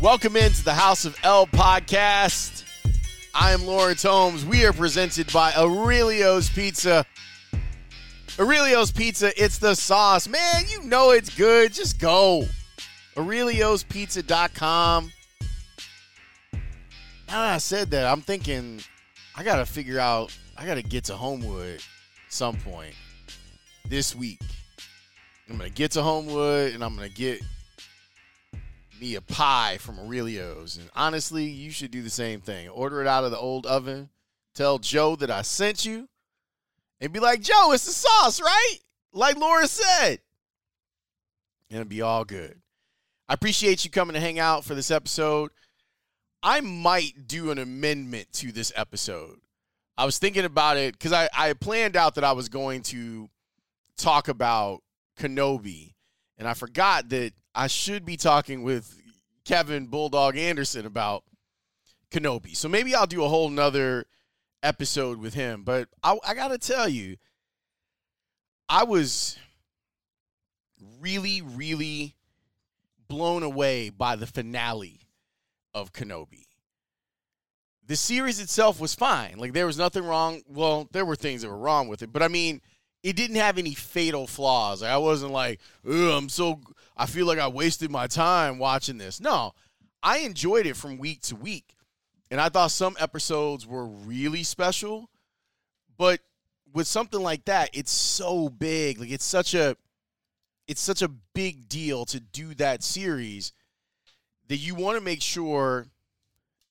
Welcome into the House of L podcast. I am Lawrence Holmes. We are presented by Aurelio's Pizza. Aurelio's Pizza, it's the sauce. Man, you know it's good. Just go. Aurelio'sPizza.com. Now that I said that, I'm thinking I got to figure out, I got to get to Homewood some point this week. I'm gonna get to Homewood and I'm gonna get me a pie from Aurelio's. And honestly, you should do the same thing. Order it out of the old oven. Tell Joe that I sent you. And be like, Joe, it's the sauce, right? Like Laura said. And it'll be all good. I appreciate you coming to hang out for this episode. I might do an amendment to this episode. I was thinking about it because I, I planned out that I was going to talk about Kenobi. And I forgot that I should be talking with Kevin Bulldog Anderson about Kenobi. So maybe I'll do a whole nother episode with him. But I, I got to tell you, I was really, really blown away by the finale of Kenobi. The series itself was fine. Like, there was nothing wrong. Well, there were things that were wrong with it. But I mean, it didn't have any fatal flaws. Like, I wasn't like, oh, I'm so, I feel like I wasted my time watching this. No, I enjoyed it from week to week. And I thought some episodes were really special. But with something like that, it's so big. Like, it's such a, it's such a big deal to do that series that you want to make sure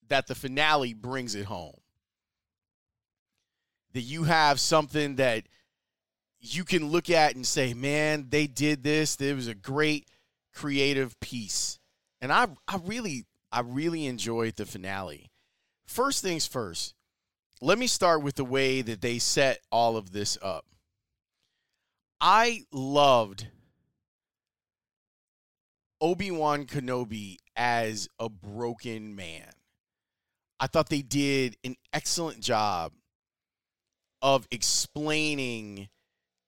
that the finale brings it home. That you have something that you can look at and say, man, they did this. It was a great creative piece. And I I really I really enjoyed the finale. First things first, let me start with the way that they set all of this up. I loved Obi-Wan Kenobi as a broken man. I thought they did an excellent job of explaining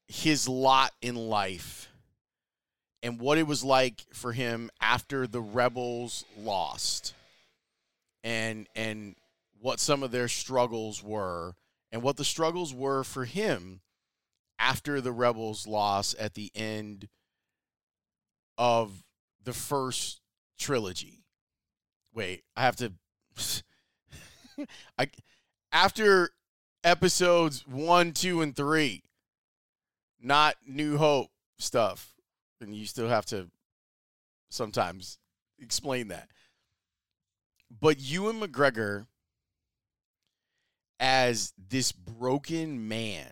his lot in life and what it was like for him after the rebels lost and and what some of their struggles were and what the struggles were for him after the rebels lost at the end of the first trilogy wait i have to I after episodes 1 2 and 3 not New Hope stuff. And you still have to sometimes explain that. But Ewan McGregor as this broken man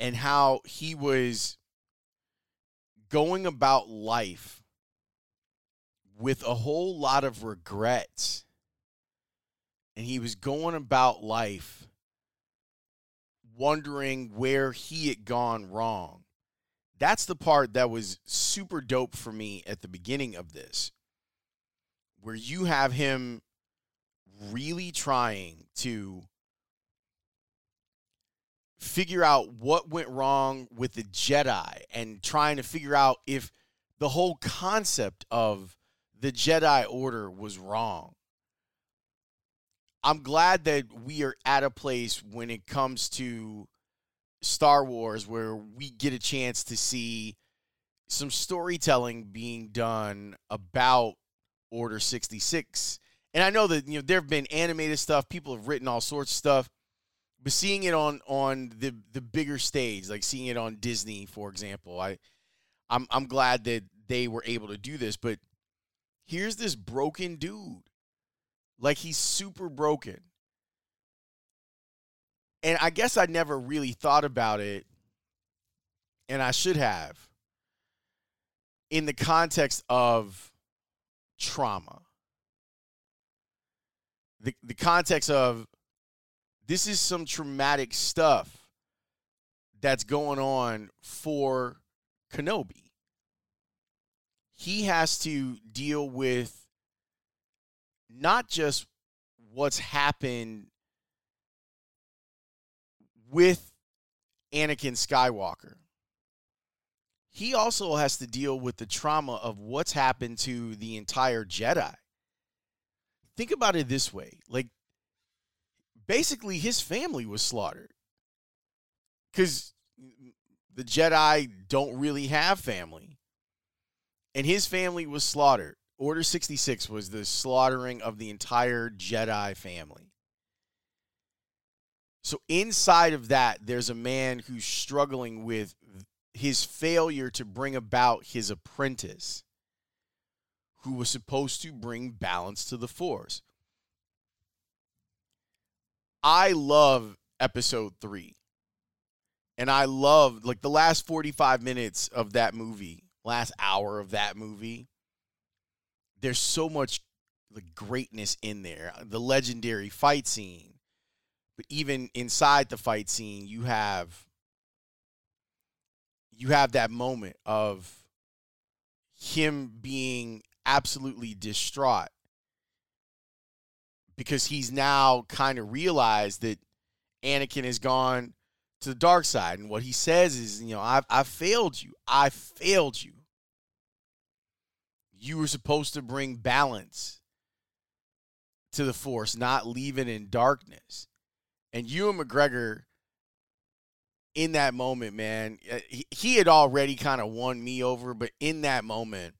and how he was going about life with a whole lot of regrets. And he was going about life wondering where he had gone wrong. That's the part that was super dope for me at the beginning of this, where you have him really trying to figure out what went wrong with the Jedi and trying to figure out if the whole concept of the Jedi Order was wrong. I'm glad that we are at a place when it comes to Star Wars where we get a chance to see some storytelling being done about Order 66. And I know that you know there have been animated stuff, people have written all sorts of stuff, but seeing it on on the the bigger stage, like seeing it on Disney, for example, I I'm I'm glad that they were able to do this, but here's this broken dude. Like he's super broken. And I guess I never really thought about it and I should have in the context of trauma. The the context of this is some traumatic stuff that's going on for Kenobi. He has to deal with not just what's happened with Anakin Skywalker. He also has to deal with the trauma of what's happened to the entire Jedi. Think about it this way like, basically, his family was slaughtered. Because the Jedi don't really have family. And his family was slaughtered. Order 66 was the slaughtering of the entire Jedi family. So inside of that, there's a man who's struggling with his failure to bring about his apprentice, who was supposed to bring balance to the force. I love episode three. And I love like the last 45 minutes of that movie, last hour of that movie there's so much the greatness in there. Uh, the legendary fight scene. But even inside the fight scene, you have you have that moment of him being absolutely distraught because he's now kind of realized that Anakin has gone to the dark side and what he says is, you know, I've I failed you. I failed you you were supposed to bring balance to the force, not leave it in darkness. And Ewan McGregor, in that moment, man, uh, he, he had already kind of won me over, but in that moment,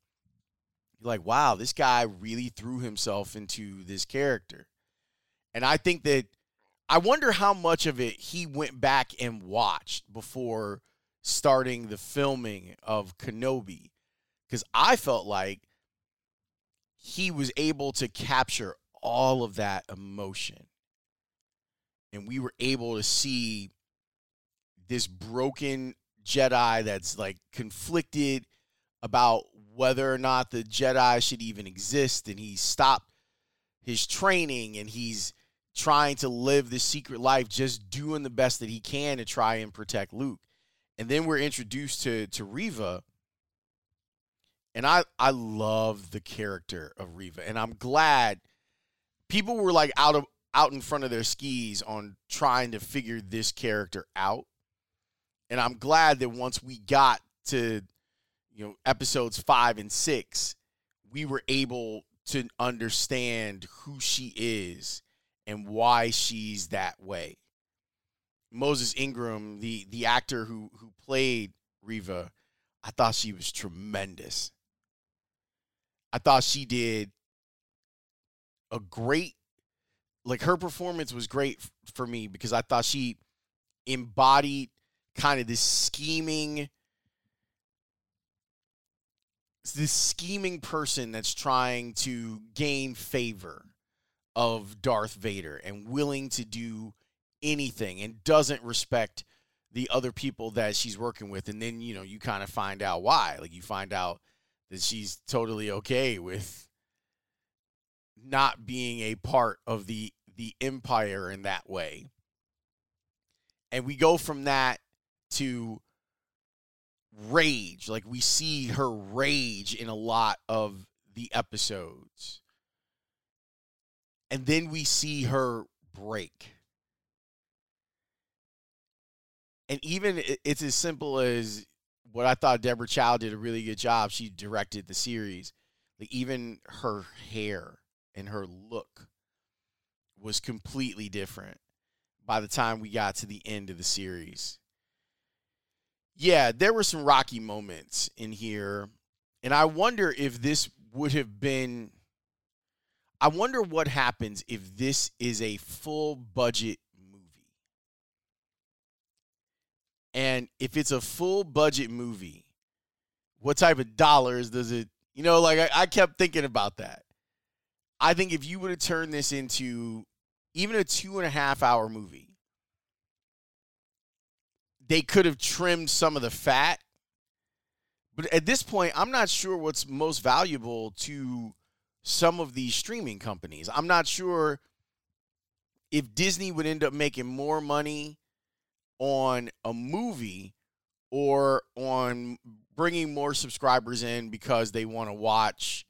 you're like, wow, this guy really threw himself into this character. And I think that I wonder how much of it he went back and watched before starting the filming of Kenobi. Because I felt like he was able to capture all of that emotion. And we were able to see this broken Jedi that's like conflicted about whether or not the Jedi should even exist. And he stopped his training and he's trying to live the secret life, just doing the best that he can to try and protect Luke. And then we're introduced to, to Reva and I I love the character of Reva, and I'm glad people were like out of out in front of their skis on trying to figure this character out. And I'm glad that once we got to you know episodes 5 and 6, we were able to understand who she is and why she's that way. Moses Ingram, the the actor who who played Reva, I thought she was tremendous. I thought she did a great like her performance was great for me because I thought she embodied kind of this scheming this scheming person that's trying to gain favor of Darth Vader and willing to do anything and doesn't respect the other people that she's working with. And then you know you kind of find out why. Like you find out that she's totally okay with not being a part of the the empire in that way. And we go from that to rage. Like we see her rage in a lot of the episodes. And then we see her break. And even it's as simple as what I thought Deborah Chow did a really good job. She directed the series. Like even her hair and her look was completely different by the time we got to the end of the series. Yeah, there were some rocky moments in here. And I wonder if this would have been I wonder what happens if this is a full budget movie. And if it's a full budget movie, what type of dollars does it, you know, like I, I kept thinking about that. I think if you would have turned this into even a two and a half hour movie, they could have trimmed some of the fat. But at this point, I'm not sure what's most valuable to some of these streaming companies. I'm not sure if Disney would end up making more money on a movie or on bringing more subscribers in because they want to watch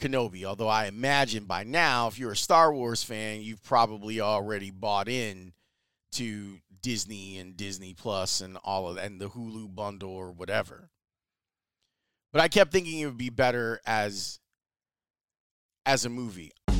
Kenobi. Although I imagine by now, if you're a Star Wars fan, you've probably already bought in to Disney and Disney Plus and all of that, and the Hulu bundle or whatever. But I kept thinking it would be better as as a movie.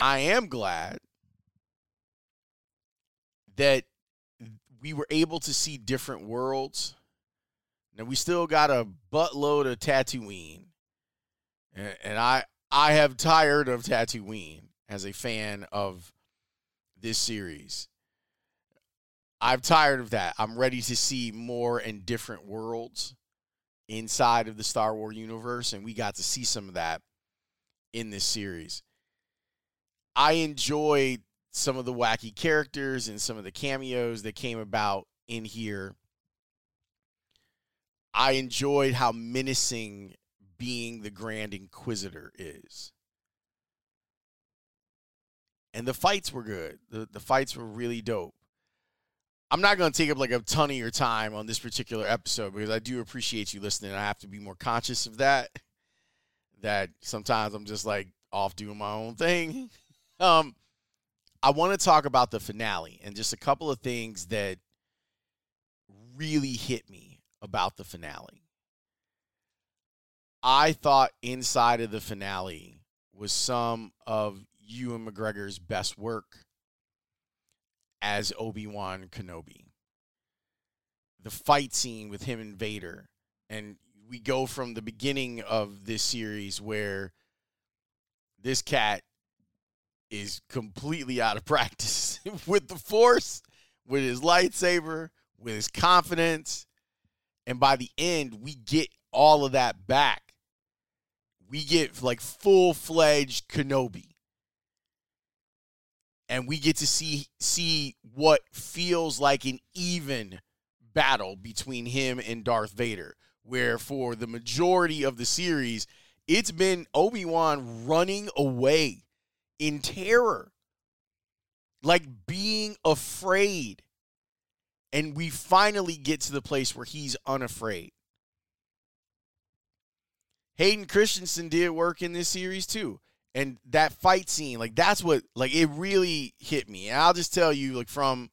I am glad that we were able to see different worlds. Now we still got a buttload of Tatooine, and, and I I have tired of Tatooine as a fan of this series. I'm tired of that. I'm ready to see more and different worlds inside of the Star Wars universe, and we got to see some of that in this series. I enjoyed some of the wacky characters and some of the cameos that came about in here. I enjoyed how menacing being the Grand Inquisitor is. And the fights were good. The the fights were really dope. I'm not going to take up like a ton of your time on this particular episode because I do appreciate you listening. I have to be more conscious of that. That sometimes I'm just like off doing my own thing. Um, I want to talk about the finale and just a couple of things that really hit me about the finale. I thought inside of the finale was some of Ewan McGregor's best work as Obi Wan Kenobi. The fight scene with him and Vader, and we go from the beginning of this series where this cat is completely out of practice with the force, with his lightsaber, with his confidence. And by the end, we get all of that back. We get like full fledged Kenobi. And we get to see see what feels like an even battle between him and Darth Vader, where for the majority of the series, it's been Obi-Wan running away in terror, like being afraid. And we finally get to the place where he's unafraid. Hayden Christensen did work in this series too. And that fight scene, like that's what like it really hit me. And I'll just tell you, like from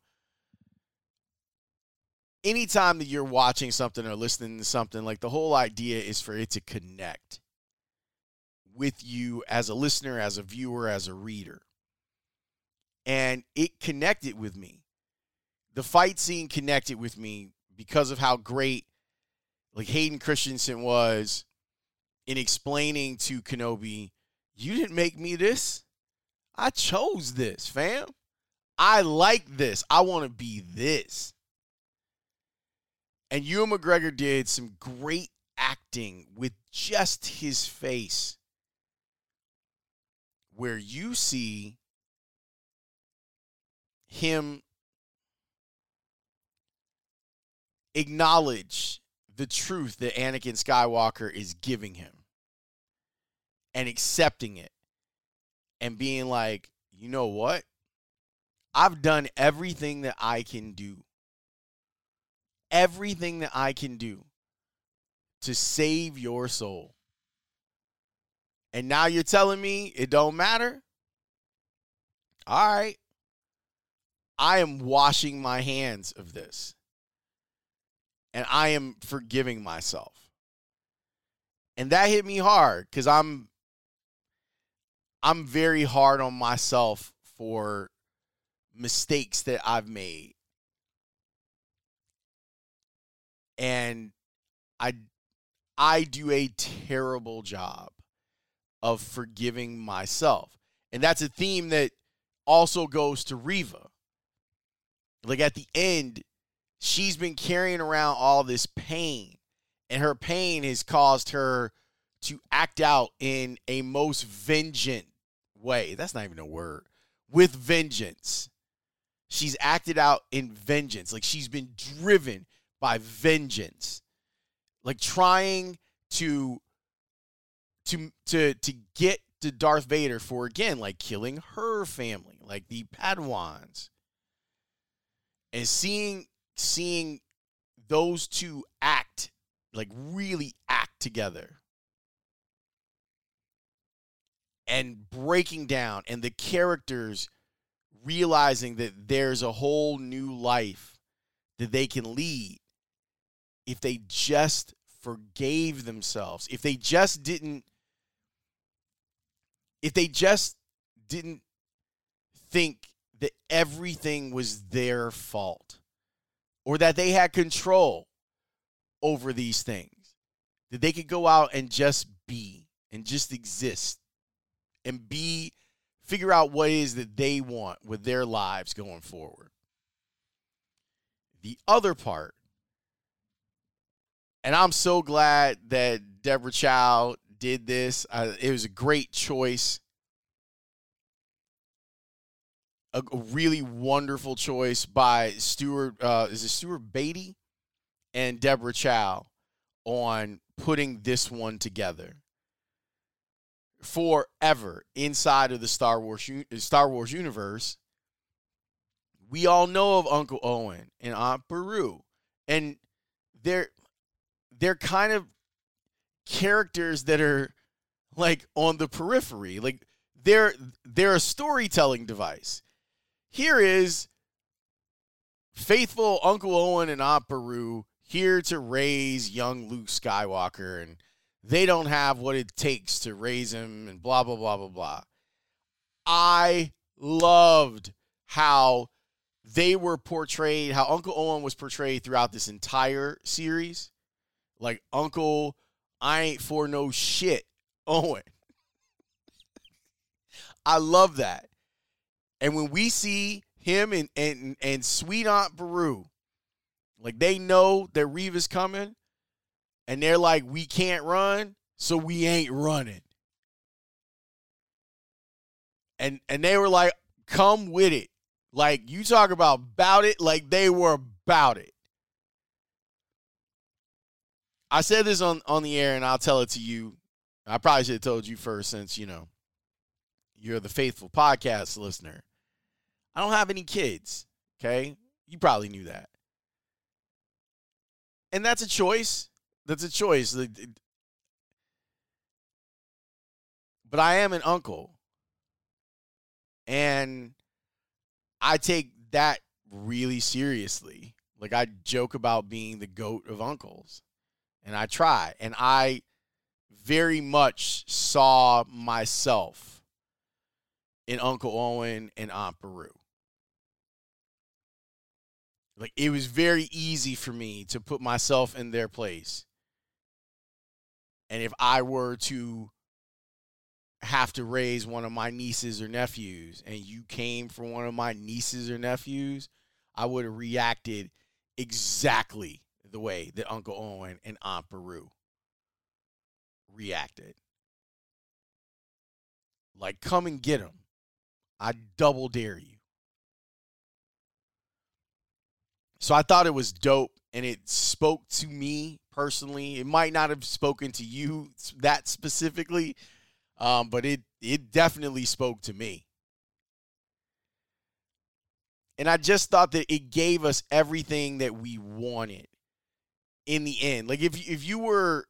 anytime that you're watching something or listening to something, like the whole idea is for it to connect with you as a listener, as a viewer, as a reader. And it connected with me. The fight scene connected with me because of how great like Hayden Christensen was in explaining to Kenobi, you didn't make me this. I chose this, fam. I like this. I want to be this. And Ewan McGregor did some great acting with just his face, where you see him acknowledge the truth that Anakin Skywalker is giving him and accepting it and being like, you know what? I've done everything that I can do. Everything that I can do to save your soul. And now you're telling me it don't matter? All right. I am washing my hands of this. And I am forgiving myself. And that hit me hard cuz I'm I'm very hard on myself for mistakes that I've made. And I I do a terrible job of forgiving myself. And that's a theme that also goes to Reva. Like at the end, she's been carrying around all this pain, and her pain has caused her to act out in a most vengeant way. That's not even a word. With vengeance. She's acted out in vengeance. Like she's been driven by vengeance. Like trying to to to to get to Darth Vader for again like killing her family, like the Padawans. And seeing seeing those two act like really act together and breaking down and the characters realizing that there's a whole new life that they can lead if they just forgave themselves if they just didn't if they just didn't think that everything was their fault or that they had control over these things that they could go out and just be and just exist and be figure out what is that they want with their lives going forward. The other part, and I'm so glad that Deborah Did this. Uh, it was a great choice. A, a really wonderful choice by Stuart. Uh, is it Stuart Beattie and Deborah Chow on putting this one together? forever inside of the Star Wars Star Wars universe. We all know of Uncle Owen and Aunt Beru, and they're they're kind of characters that are like on the periphery. Like they're they're a storytelling device. Here is faithful Uncle Owen and Aunt Beru here to raise young Luke Skywalker and they don't have what it takes to raise him and blah, blah, blah, blah, blah. I loved how they were portrayed, how Uncle Owen was portrayed throughout this entire series. Like, Uncle, I ain't for no shit, Owen. I love that. And when we see him and, and, and sweet Aunt Beru, like they know that Reeve is coming, and they're like, we can't run, so we ain't running. And and they were like, come with it. Like you talk about about it, like they were about it. I said this on, on the air and I'll tell it to you. I probably should have told you first since, you know, you're the faithful podcast listener. I don't have any kids, okay? You probably knew that. And that's a choice. That's a choice. But I am an uncle. And I take that really seriously. Like I joke about being the goat of uncles. And I try. And I very much saw myself in Uncle Owen and Aunt Beru. Like it was very easy for me to put myself in their place And if I were to have to raise one of my nieces or nephews and you came for one of my nieces or nephews, I would have reacted exactly the way that Uncle Owen and Aunt Beru reacted. Like, come and get him. I double dare you. So I thought it was dope and it spoke to me personally. It might not have spoken to you that specifically, um, but it it definitely spoke to me. And I just thought that it gave us everything that we wanted in the end. Like if if you were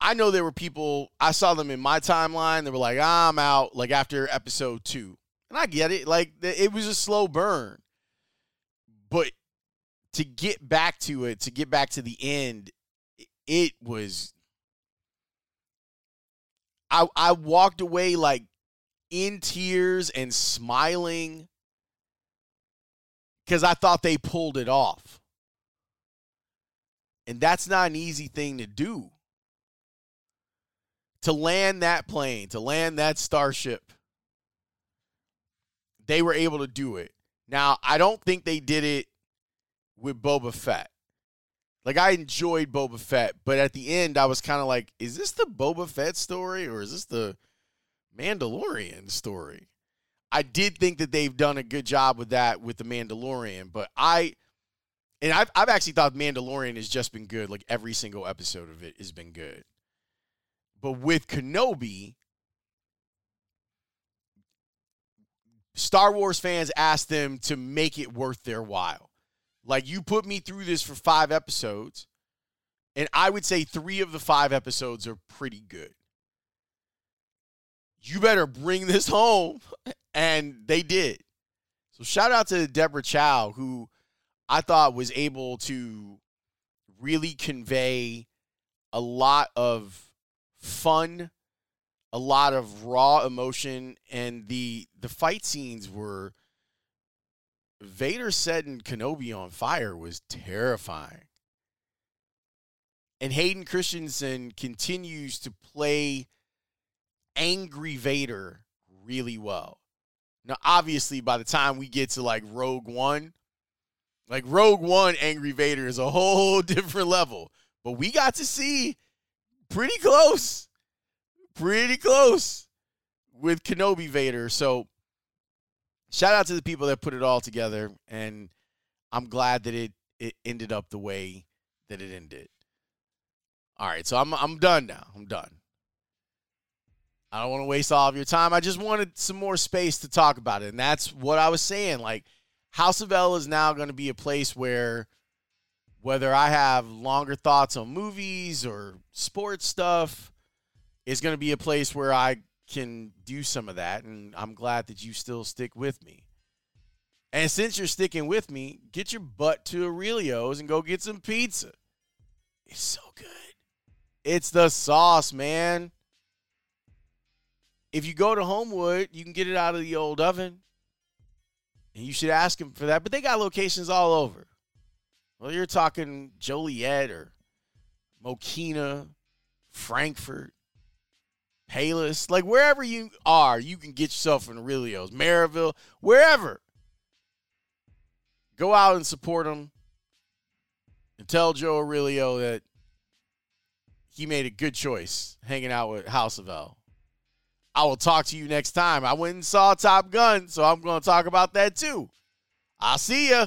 I know there were people I saw them in my timeline They were like, "I'm out." Like after episode two, and I get it. Like it was a slow burn, but to get back to it, to get back to the end, it was. I I walked away like in tears and smiling because I thought they pulled it off. And that's not an easy thing to do. To land that plane, to land that starship, they were able to do it. Now, I don't think they did it with Boba Fett. Like I enjoyed Boba Fett, but at the end I was kind of like, is this the Boba Fett story or is this the Mandalorian story? I did think that they've done a good job with that with the Mandalorian, but I and I've I've actually thought Mandalorian has just been good. Like every single episode of it has been good. But with Kenobi, Star Wars fans asked them to make it worth their while. Like you put me through this for five episodes, and I would say three of the five episodes are pretty good. You better bring this home. And they did. So shout out to Deborah Chow, who I thought was able to really convey a lot of fun, a lot of raw emotion, and the the fight scenes were Vader setting Kenobi on fire was terrifying. And Hayden Christensen continues to play angry Vader really well. Now, obviously, by the time we get to like Rogue One, like Rogue One, Angry Vader is a whole different level. But we got to see pretty close, pretty close with Kenobi Vader. So shout out to the people that put it all together, and I'm glad that it it ended up the way that it ended. All right, so I'm I'm done now. I'm done. I don't want to waste all of your time. I just wanted some more space to talk about it, and that's what I was saying. Like House of L is now going to be a place where whether I have longer thoughts on movies or sports stuff, is going to be a place where I can do some of that, and I'm glad that you still stick with me. And since you're sticking with me, get your butt to Aurelio's and go get some pizza. It's so good. It's the sauce, man. If you go to Homewood, you can get it out of the old oven. And you should ask them for that. But they got locations all over. Well, you're talking Joliet or Mokena, Frankfort, Palos, like wherever you are, you can get yourself an Aurelio's, Merrillville, wherever. Go out and support them and tell Joe Aurelio that he made a good choice hanging out with House of L. I will talk to you next time. I went and saw Top Gun, so I'm going to talk about that too. I'll see ya.